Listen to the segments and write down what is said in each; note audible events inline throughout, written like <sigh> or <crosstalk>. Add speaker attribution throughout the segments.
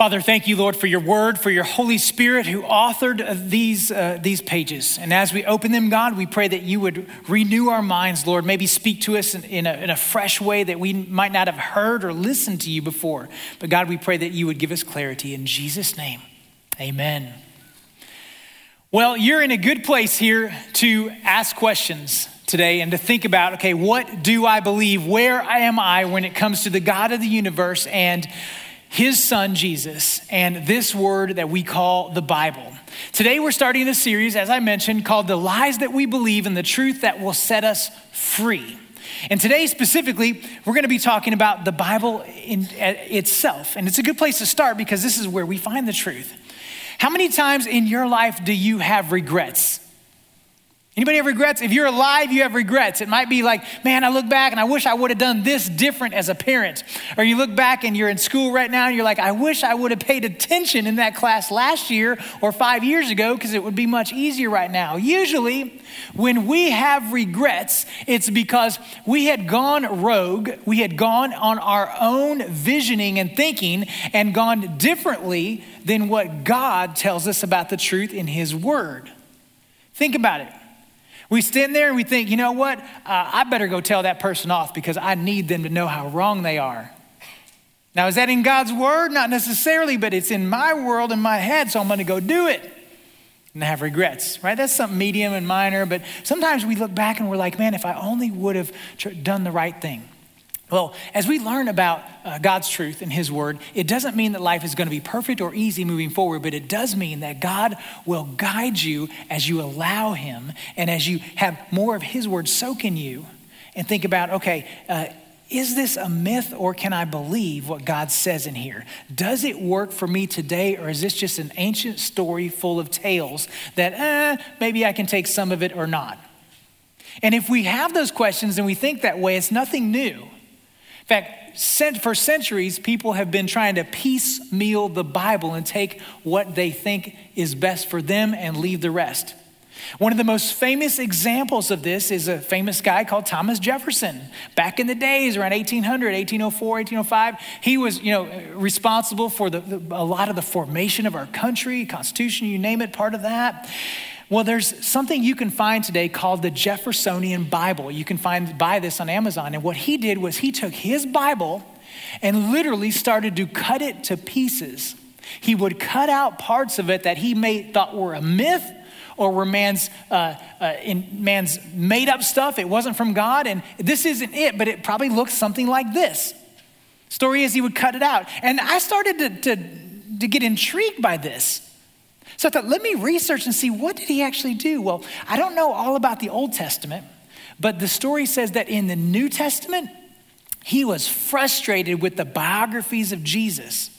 Speaker 1: Father, thank you, Lord, for your word, for your Holy Spirit who authored these, uh, these pages. And as we open them, God, we pray that you would renew our minds, Lord, maybe speak to us in, in, a, in a fresh way that we might not have heard or listened to you before. But God, we pray that you would give us clarity. In Jesus' name, amen. Well, you're in a good place here to ask questions today and to think about okay, what do I believe? Where am I when it comes to the God of the universe and his son Jesus and this word that we call the Bible. Today we're starting a series, as I mentioned, called The Lies That We Believe and the Truth That Will Set Us Free. And today, specifically, we're going to be talking about the Bible in, uh, itself. And it's a good place to start because this is where we find the truth. How many times in your life do you have regrets? Anybody have regrets? If you're alive, you have regrets. It might be like, man, I look back and I wish I would have done this different as a parent. Or you look back and you're in school right now and you're like, I wish I would have paid attention in that class last year or five years ago because it would be much easier right now. Usually, when we have regrets, it's because we had gone rogue, we had gone on our own visioning and thinking and gone differently than what God tells us about the truth in His Word. Think about it. We stand there and we think, you know what? Uh, I better go tell that person off because I need them to know how wrong they are. Now, is that in God's word? Not necessarily, but it's in my world, in my head, so I'm going to go do it and have regrets, right? That's something medium and minor, but sometimes we look back and we're like, man, if I only would have done the right thing. Well, as we learn about uh, God's truth and His Word, it doesn't mean that life is going to be perfect or easy moving forward, but it does mean that God will guide you as you allow Him and as you have more of His Word soak in you and think about, okay, uh, is this a myth or can I believe what God says in here? Does it work for me today or is this just an ancient story full of tales that eh, maybe I can take some of it or not? And if we have those questions and we think that way, it's nothing new fact, for centuries, people have been trying to piecemeal the Bible and take what they think is best for them and leave the rest. One of the most famous examples of this is a famous guy called Thomas Jefferson. Back in the days, around 1800, 1804, 1805, he was, you know, responsible for the, the, a lot of the formation of our country, Constitution, you name it, part of that. Well, there's something you can find today called the Jeffersonian Bible. You can find buy this on Amazon. And what he did was he took his Bible and literally started to cut it to pieces. He would cut out parts of it that he made, thought were a myth or were man's, uh, uh, in man's made up stuff. It wasn't from God. And this isn't it, but it probably looks something like this. Story is, he would cut it out. And I started to, to, to get intrigued by this. So I thought, let me research and see what did he actually do? Well, I don't know all about the Old Testament, but the story says that in the New Testament, he was frustrated with the biographies of Jesus.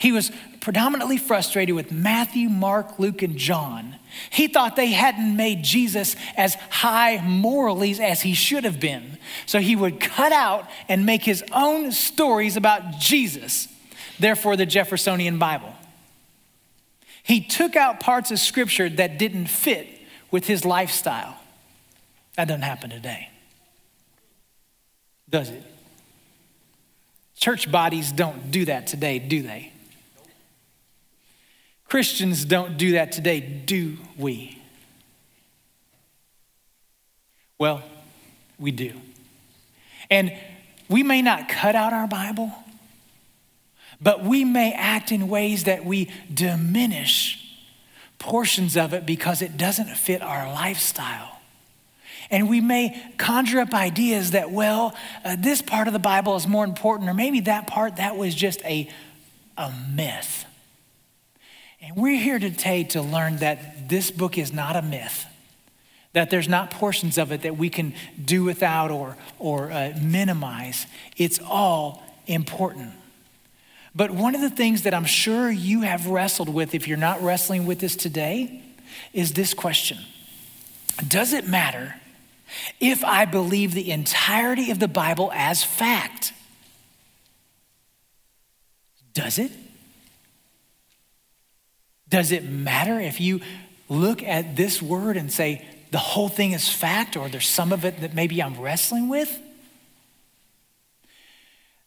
Speaker 1: He was predominantly frustrated with Matthew, Mark, Luke, and John. He thought they hadn't made Jesus as high morally as he should have been. So he would cut out and make his own stories about Jesus. Therefore, the Jeffersonian Bible. He took out parts of scripture that didn't fit with his lifestyle. That doesn't happen today, does it? Church bodies don't do that today, do they? Christians don't do that today, do we? Well, we do. And we may not cut out our Bible, but we may act in ways that we diminish portions of it because it doesn't fit our lifestyle. And we may conjure up ideas that, well, uh, this part of the Bible is more important, or maybe that part, that was just a, a myth. And we're here today to learn that this book is not a myth, that there's not portions of it that we can do without or, or uh, minimize. It's all important. But one of the things that I'm sure you have wrestled with, if you're not wrestling with this today, is this question Does it matter if I believe the entirety of the Bible as fact? Does it? Does it matter if you look at this word and say the whole thing is fact, or there's some of it that maybe I'm wrestling with?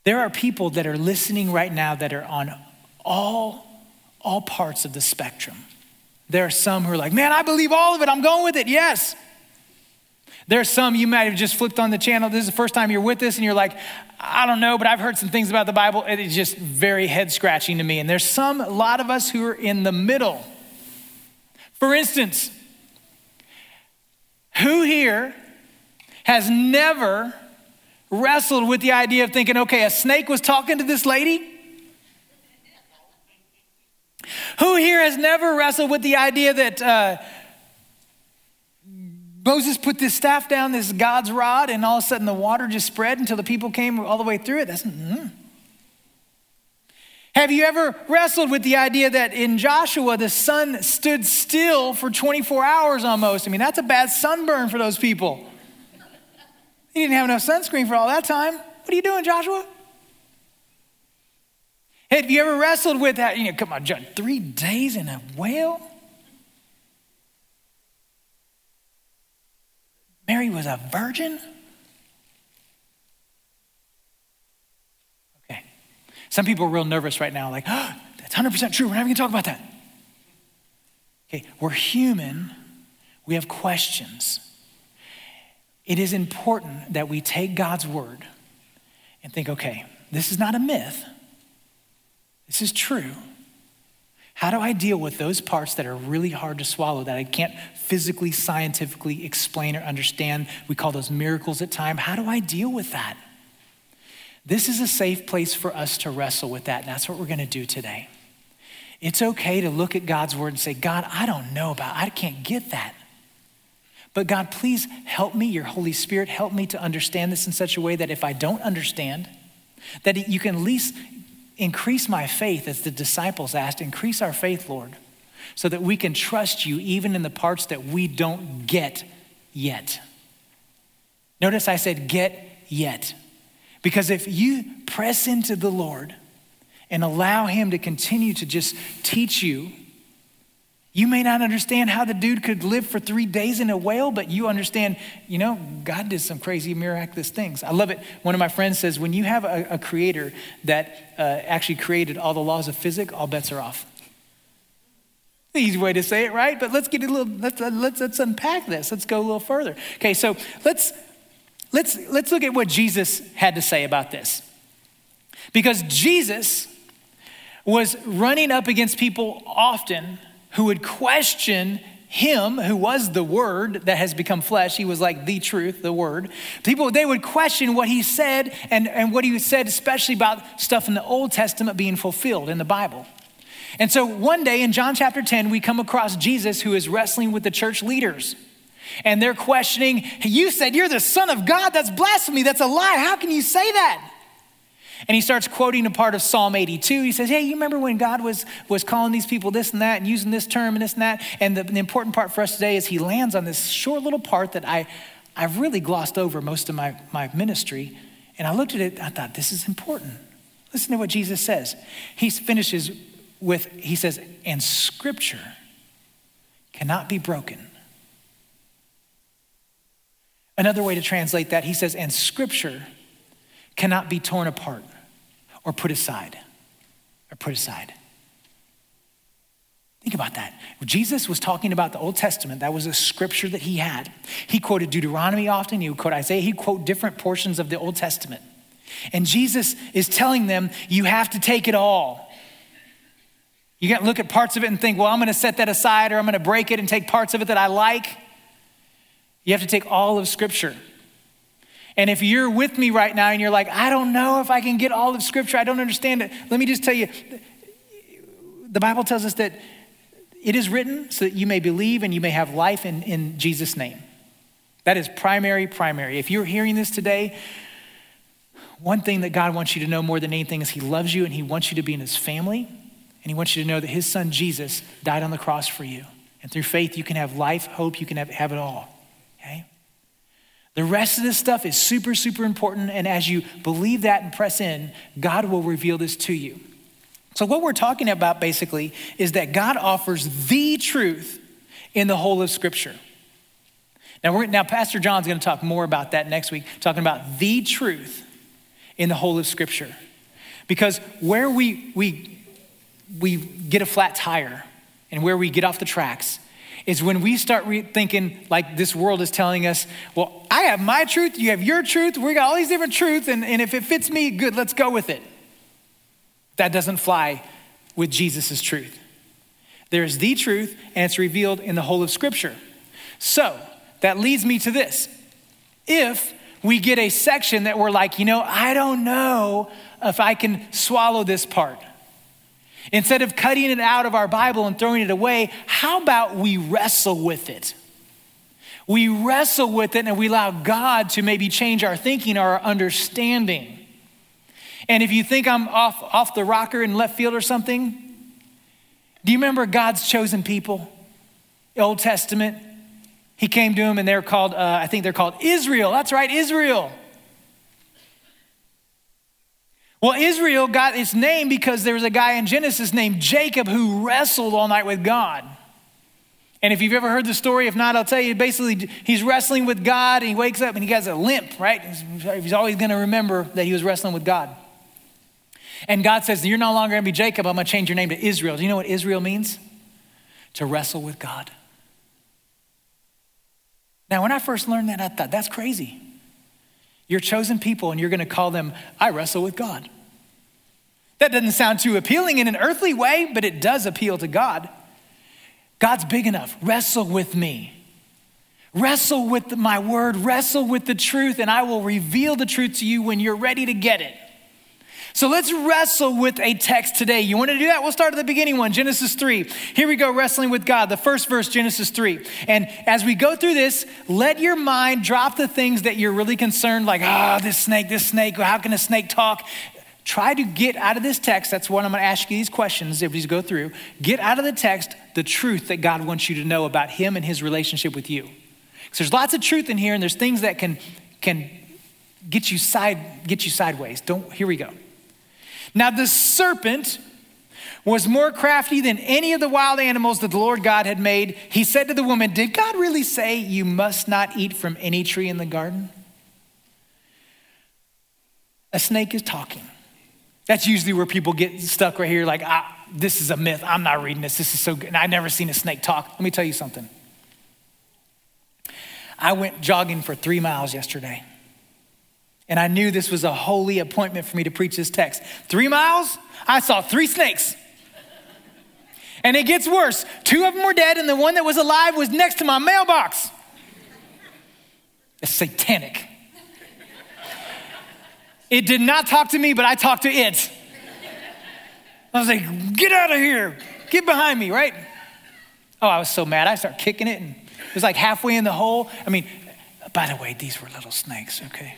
Speaker 1: There are people that are listening right now that are on all, all parts of the spectrum. There are some who are like, man, I believe all of it. I'm going with it. Yes. There are some you might have just flipped on the channel. This is the first time you're with us, and you're like, I don't know, but I've heard some things about the Bible. It's just very head scratching to me. And there's some, a lot of us who are in the middle. For instance, who here has never wrestled with the idea of thinking, okay, a snake was talking to this lady? Who here has never wrestled with the idea that uh, Moses put this staff down, this God's rod, and all of a sudden the water just spread until the people came all the way through it? That's. Mm. Have you ever wrestled with the idea that in Joshua the sun stood still for 24 hours almost? I mean, that's a bad sunburn for those people. He didn't have enough sunscreen for all that time. What are you doing, Joshua? Hey, Have you ever wrestled with that? You know, come on, John, three days in a whale? Mary was a virgin? Okay. Some people are real nervous right now, like, oh, <gasps> that's 100% true. We're not even going to talk about that. Okay, we're human. We have questions. It is important that we take God's word and think, okay, this is not a myth. This is true. How do I deal with those parts that are really hard to swallow, that I can't physically, scientifically explain or understand? We call those miracles at times. How do I deal with that? This is a safe place for us to wrestle with that, and that's what we're going to do today. It's okay to look at God's word and say, God, I don't know about, I can't get that. But God, please help me, your Holy Spirit, help me to understand this in such a way that if I don't understand, that you can at least Increase my faith, as the disciples asked. Increase our faith, Lord, so that we can trust you even in the parts that we don't get yet. Notice I said, get yet. Because if you press into the Lord and allow Him to continue to just teach you you may not understand how the dude could live for three days in a whale, but you understand, you know, God did some crazy, miraculous things. I love it. One of my friends says, when you have a, a creator that uh, actually created all the laws of physics, all bets are off. Easy way to say it, right? But let's get a little, let's, let's, let's unpack this. Let's go a little further. Okay, so let's, let's, let's look at what Jesus had to say about this. Because Jesus was running up against people often who would question him who was the word that has become flesh. He was like the truth the word. People they would question what he said and, and what he said especially about stuff in the old testament being fulfilled in the bible. And so one day in john chapter 10 we come across jesus who is wrestling with the church leaders. And they're questioning you said you're the son of god. That's blasphemy. That's a lie. How can you say that and he starts quoting a part of Psalm 82. He says, Hey, you remember when God was, was calling these people this and that and using this term and this and that? And the, the important part for us today is he lands on this short little part that I, I've really glossed over most of my, my ministry. And I looked at it, I thought, this is important. Listen to what Jesus says. He finishes with, he says, and scripture cannot be broken. Another way to translate that, he says, and scripture cannot be torn apart or put aside. Or put aside. Think about that. Jesus was talking about the Old Testament. That was a scripture that he had. He quoted Deuteronomy often, he would quote Isaiah, he'd quote different portions of the Old Testament. And Jesus is telling them, you have to take it all. You to look at parts of it and think, well, I'm going to set that aside or I'm going to break it and take parts of it that I like. You have to take all of Scripture. And if you're with me right now and you're like, I don't know if I can get all of Scripture, I don't understand it, let me just tell you the Bible tells us that it is written so that you may believe and you may have life in, in Jesus' name. That is primary, primary. If you're hearing this today, one thing that God wants you to know more than anything is He loves you and He wants you to be in His family. And He wants you to know that His Son Jesus died on the cross for you. And through faith, you can have life, hope, you can have, have it all. The rest of this stuff is super, super important. And as you believe that and press in, God will reveal this to you. So, what we're talking about basically is that God offers the truth in the whole of Scripture. Now, we're, now Pastor John's going to talk more about that next week, talking about the truth in the whole of Scripture. Because where we, we we get a flat tire and where we get off the tracks is when we start re- thinking like this world is telling us, well, I have my truth, you have your truth, we got all these different truths, and, and if it fits me, good, let's go with it. That doesn't fly with Jesus' truth. There is the truth, and it's revealed in the whole of Scripture. So that leads me to this. If we get a section that we're like, you know, I don't know if I can swallow this part. Instead of cutting it out of our Bible and throwing it away, how about we wrestle with it? We wrestle with it and we allow God to maybe change our thinking or our understanding. And if you think I'm off, off the rocker in left field or something, do you remember God's chosen people? Old Testament. He came to them and they're called, uh, I think they're called Israel. That's right, Israel. Well, Israel got its name because there was a guy in Genesis named Jacob who wrestled all night with God. And if you've ever heard the story, if not, I'll tell you basically, he's wrestling with God and he wakes up and he has a limp, right? He's always going to remember that he was wrestling with God. And God says, You're no longer going to be Jacob. I'm going to change your name to Israel. Do you know what Israel means? To wrestle with God. Now, when I first learned that, I thought, That's crazy. You're chosen people, and you're going to call them, I wrestle with God. That doesn't sound too appealing in an earthly way, but it does appeal to God. God's big enough. Wrestle with me. Wrestle with my word. Wrestle with the truth, and I will reveal the truth to you when you're ready to get it. So let's wrestle with a text today. You want to do that? We'll start at the beginning one, Genesis 3. Here we go, wrestling with God. The first verse, Genesis 3. And as we go through this, let your mind drop the things that you're really concerned, like, ah, oh, this snake, this snake, how can a snake talk? Try to get out of this text. That's what I'm going to ask you these questions if we go through. Get out of the text the truth that God wants you to know about Him and His relationship with you. Because there's lots of truth in here, and there's things that can, can get you side get you sideways. Don't here we go. Now, the serpent was more crafty than any of the wild animals that the Lord God had made. He said to the woman, Did God really say you must not eat from any tree in the garden? A snake is talking. That's usually where people get stuck right here, like, ah, this is a myth. I'm not reading this. This is so good. And I've never seen a snake talk. Let me tell you something. I went jogging for three miles yesterday. And I knew this was a holy appointment for me to preach this text. Three miles, I saw three snakes. And it gets worse. Two of them were dead, and the one that was alive was next to my mailbox. It's satanic. It did not talk to me, but I talked to it. I was like, get out of here. Get behind me, right? Oh, I was so mad. I started kicking it, and it was like halfway in the hole. I mean, by the way, these were little snakes, okay?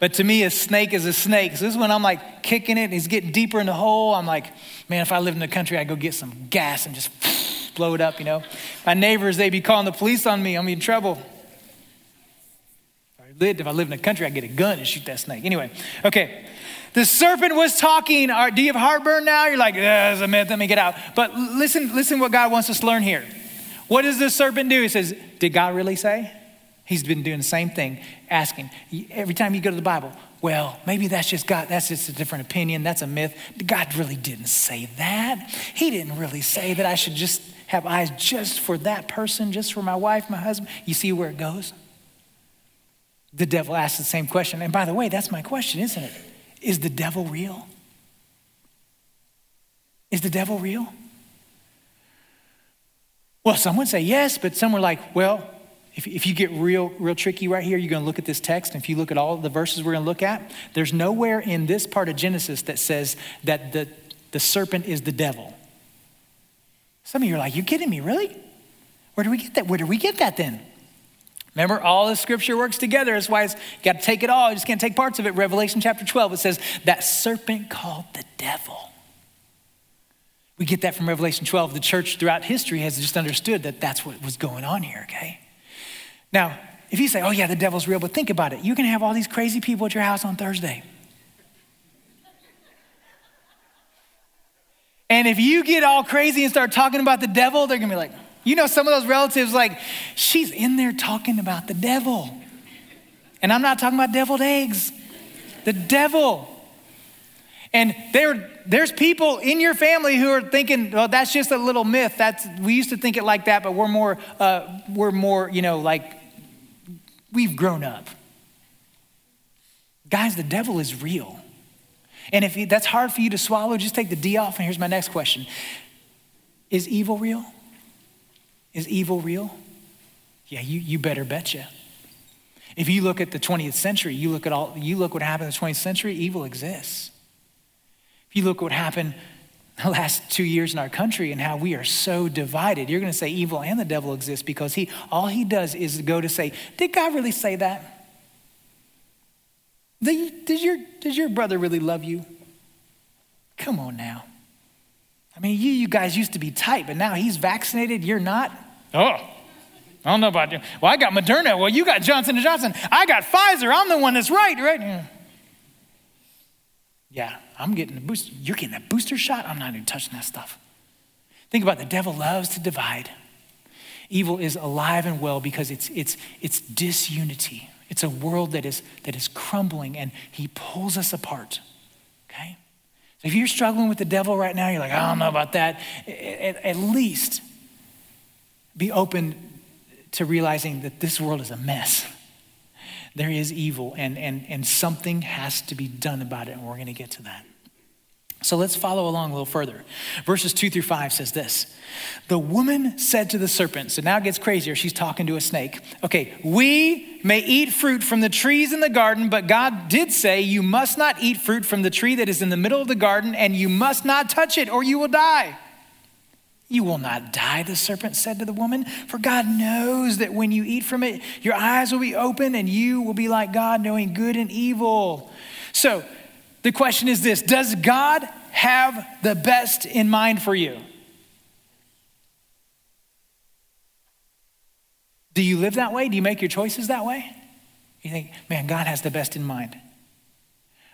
Speaker 1: But to me, a snake is a snake. So this is when I'm like kicking it and he's getting deeper in the hole. I'm like, man, if I lived in the country, I'd go get some gas and just <sniffs> blow it up, you know. My neighbors, they'd be calling the police on me. I'm in trouble. If I lived, in the country, I'd get a gun and shoot that snake. Anyway, okay. The serpent was talking. Do you have heartburn now? You're like, there's a myth, let me get out. But listen, listen what God wants us to learn here. What does the serpent do? He says, Did God really say? He's been doing the same thing, asking every time you go to the Bible, well, maybe that's just God, that's just a different opinion, that's a myth. God really didn't say that. He didn't really say that I should just have eyes just for that person, just for my wife, my husband. You see where it goes? The devil asks the same question. And by the way, that's my question, isn't it? Is the devil real? Is the devil real? Well, some would say yes, but some were like, well, if, if you get real, real tricky right here, you're going to look at this text. And if you look at all the verses we're going to look at, there's nowhere in this part of Genesis that says that the, the serpent is the devil. Some of you are like, you kidding me, really? Where do we get that? Where do we get that then? Remember, all the scripture works together. That's why it's got to take it all. You just can't take parts of it. Revelation chapter 12, it says, that serpent called the devil. We get that from Revelation 12. The church throughout history has just understood that that's what was going on here, okay? Now, if you say, oh, yeah, the devil's real, but think about it. You're going to have all these crazy people at your house on Thursday. And if you get all crazy and start talking about the devil, they're going to be like, you know, some of those relatives, like, she's in there talking about the devil. And I'm not talking about deviled eggs, the devil. And there, there's people in your family who are thinking, well, that's just a little myth. That's, we used to think it like that, but we're more, uh, we're more, you know, like we've grown up. Guys, the devil is real. And if that's hard for you to swallow, just take the D off. And here's my next question Is evil real? Is evil real? Yeah, you, you better betcha. If you look at the 20th century, you look at all, you look what happened in the 20th century, evil exists. If you look what happened the last two years in our country and how we are so divided, you're going to say evil and the devil exist because he all he does is go to say, did God really say that? Did your, does your brother really love you? Come on now. I mean, you, you guys used to be tight, but now he's vaccinated, you're not? Oh, I don't know about you. Well, I got Moderna. Well, you got Johnson & Johnson. I got Pfizer. I'm the one that's right, right? Yeah. Yeah, I'm getting the booster. You're getting a booster shot? I'm not even touching that stuff. Think about it. the devil loves to divide. Evil is alive and well because it's, it's, it's disunity. It's a world that is, that is crumbling and he pulls us apart. Okay? So if you're struggling with the devil right now, you're like, I don't know about that. At, at least be open to realizing that this world is a mess. There is evil and, and, and something has to be done about it, and we're going to get to that. So let's follow along a little further. Verses two through five says this The woman said to the serpent, so now it gets crazier. She's talking to a snake. Okay, we may eat fruit from the trees in the garden, but God did say, You must not eat fruit from the tree that is in the middle of the garden, and you must not touch it, or you will die. You will not die, the serpent said to the woman, for God knows that when you eat from it, your eyes will be open and you will be like God, knowing good and evil. So, the question is this Does God have the best in mind for you? Do you live that way? Do you make your choices that way? You think, man, God has the best in mind.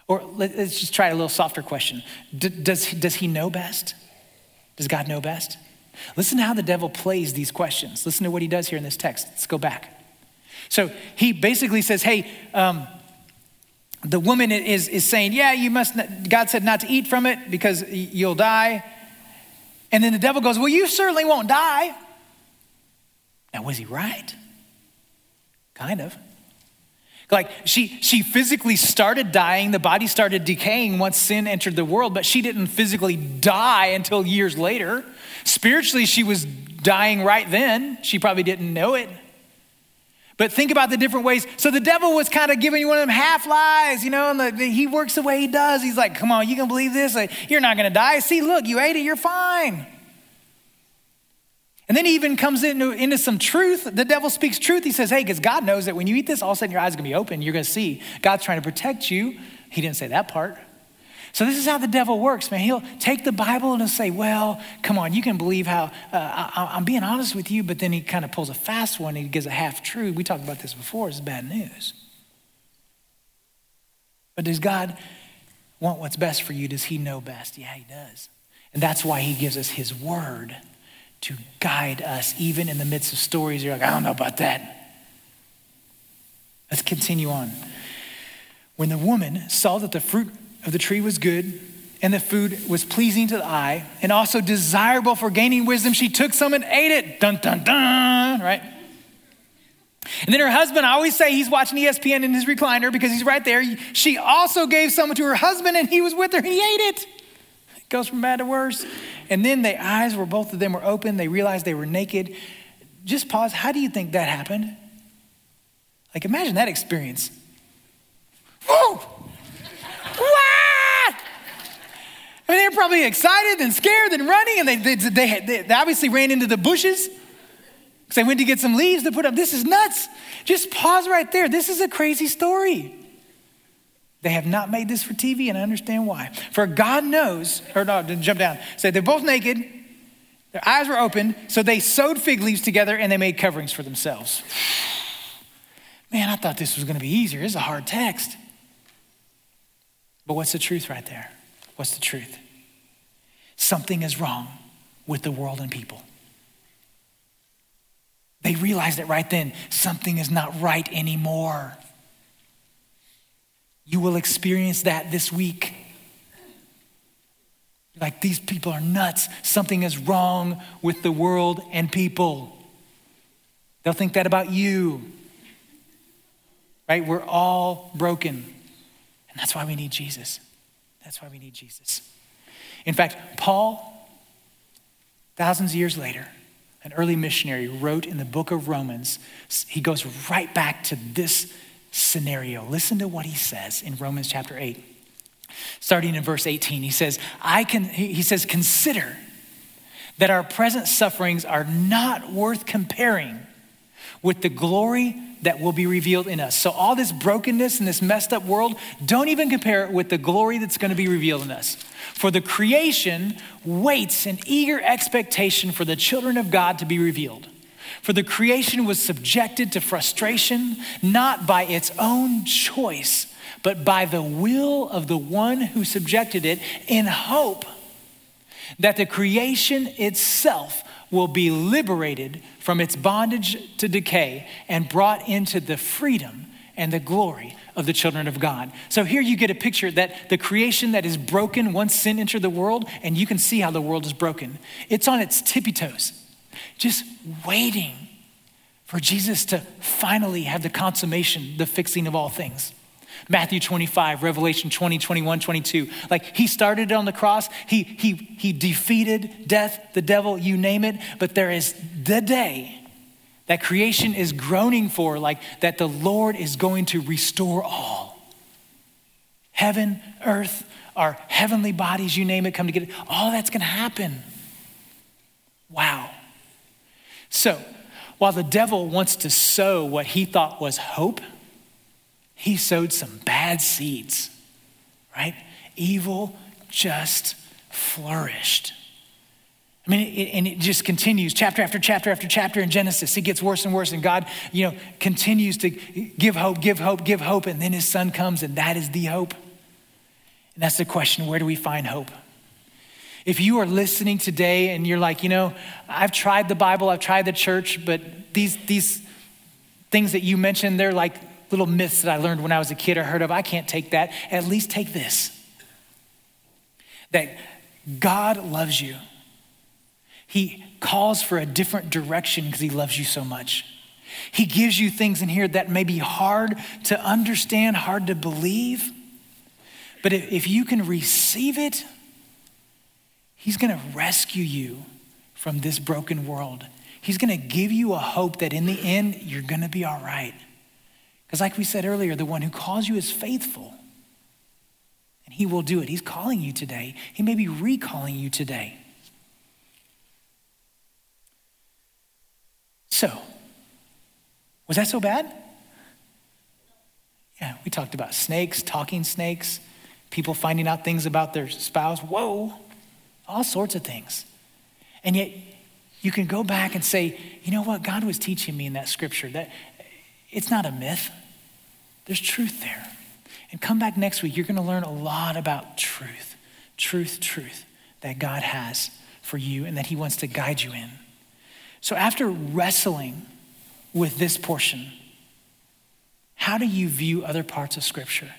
Speaker 1: Or let's just try a little softer question does, does he know best? Does God know best? Listen to how the devil plays these questions. Listen to what he does here in this text. Let's go back. So he basically says, hey, um, the woman is, is saying, Yeah, you must, not, God said not to eat from it because you'll die. And then the devil goes, Well, you certainly won't die. Now, was he right? Kind of. Like she, she physically started dying, the body started decaying once sin entered the world, but she didn't physically die until years later. Spiritually, she was dying right then. She probably didn't know it. But think about the different ways. So the devil was kind of giving you one of them half lies, you know, and the, the, he works the way he does. He's like, come on, you can believe this? Like, you're not going to die. See, look, you ate it, you're fine. And then he even comes into, into some truth. The devil speaks truth. He says, hey, because God knows that when you eat this, all of a sudden your eyes are going to be open. You're going to see God's trying to protect you. He didn't say that part. So this is how the devil works, man. He'll take the Bible and say, "Well, come on, you can believe how uh, I, am being honest with you," but then he kind of pulls a fast one. And he gives a half truth. We talked about this before. It's bad news. But does God want what's best for you? Does He know best? Yeah, He does, and that's why He gives us His Word to guide us, even in the midst of stories. You're like, I don't know about that. Let's continue on. When the woman saw that the fruit of the tree was good, and the food was pleasing to the eye, and also desirable for gaining wisdom. She took some and ate it. Dun, dun, dun, right? And then her husband, I always say he's watching ESPN in his recliner because he's right there. She also gave some to her husband, and he was with her, and he ate it. Goes from bad to worse. And then the eyes were, both of them were open. They realized they were naked. Just pause. How do you think that happened? Like, imagine that experience. What? I mean, they were probably excited and scared and running, and they, they, they, they obviously ran into the bushes because they went to get some leaves to put up. This is nuts. Just pause right there. This is a crazy story. They have not made this for TV, and I understand why. For God knows, or no, jump down. Say they're both naked, their eyes were open, so they sewed fig leaves together and they made coverings for themselves. Man, I thought this was going to be easier. This is a hard text. But what's the truth right there? What's the truth? Something is wrong with the world and people. They realized it right then. Something is not right anymore. You will experience that this week. Like, these people are nuts. Something is wrong with the world and people. They'll think that about you. Right? We're all broken. And that's why we need Jesus. That's why we need Jesus. In fact, Paul, thousands of years later, an early missionary, wrote in the book of Romans, he goes right back to this scenario. Listen to what he says in Romans chapter 8. Starting in verse 18, he says, I can, he says, consider that our present sufferings are not worth comparing with the glory that will be revealed in us. So, all this brokenness and this messed up world, don't even compare it with the glory that's going to be revealed in us. For the creation waits in eager expectation for the children of God to be revealed. For the creation was subjected to frustration, not by its own choice, but by the will of the one who subjected it, in hope that the creation itself will be liberated from its bondage to decay and brought into the freedom and the glory of the children of God. So here you get a picture that the creation that is broken once sin entered the world, and you can see how the world is broken. It's on its tippy toes, just waiting for Jesus to finally have the consummation, the fixing of all things. Matthew 25, Revelation 20, 21, 22. Like he started on the cross, he, he, he defeated death, the devil, you name it, but there is the day that creation is groaning for, like that the Lord is going to restore all. Heaven, earth, our heavenly bodies, you name it, come together. All that's going to happen. Wow. So, while the devil wants to sow what he thought was hope, he sowed some bad seeds, right? Evil just flourished. I mean, it, and it just continues chapter after chapter after chapter in Genesis. It gets worse and worse, and God, you know, continues to give hope, give hope, give hope, and then His Son comes, and that is the hope. And that's the question where do we find hope? If you are listening today and you're like, you know, I've tried the Bible, I've tried the church, but these, these things that you mentioned, they're like little myths that I learned when I was a kid or heard of. I can't take that. At least take this that God loves you. He calls for a different direction because he loves you so much. He gives you things in here that may be hard to understand, hard to believe. But if, you can receive it, he's going to rescue you from this broken world. He's going to give you a hope that in the end, you're going to be all right. Because, like we said earlier, the one who calls you is faithful. And he will do it. He's calling you today. He may be recalling you today. So, was that so bad? Yeah, we talked about snakes, talking snakes, people finding out things about their spouse. Whoa, all sorts of things. And yet, you can go back and say, you know what? God was teaching me in that scripture that it's not a myth. There's truth there. And come back next week. You're going to learn a lot about truth, truth, truth that God has for you and that He wants to guide you in. So, after wrestling with this portion, how do you view other parts of Scripture?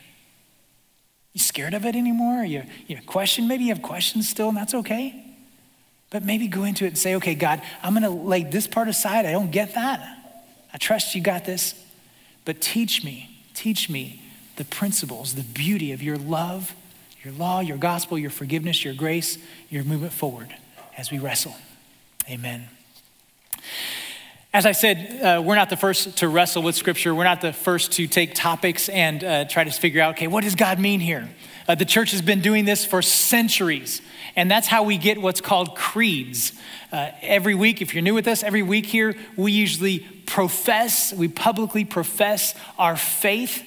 Speaker 1: You scared of it anymore? You, you question? Maybe you have questions still, and that's okay. But maybe go into it and say, okay, God, I'm going to lay this part aside. I don't get that. I trust you got this. But teach me Teach me the principles, the beauty of your love, your law, your gospel, your forgiveness, your grace, your movement forward as we wrestle. Amen. As I said, uh, we're not the first to wrestle with Scripture. We're not the first to take topics and uh, try to figure out, okay, what does God mean here? Uh, the church has been doing this for centuries, and that's how we get what's called creeds. Uh, every week, if you're new with us, every week here, we usually profess, we publicly profess our faith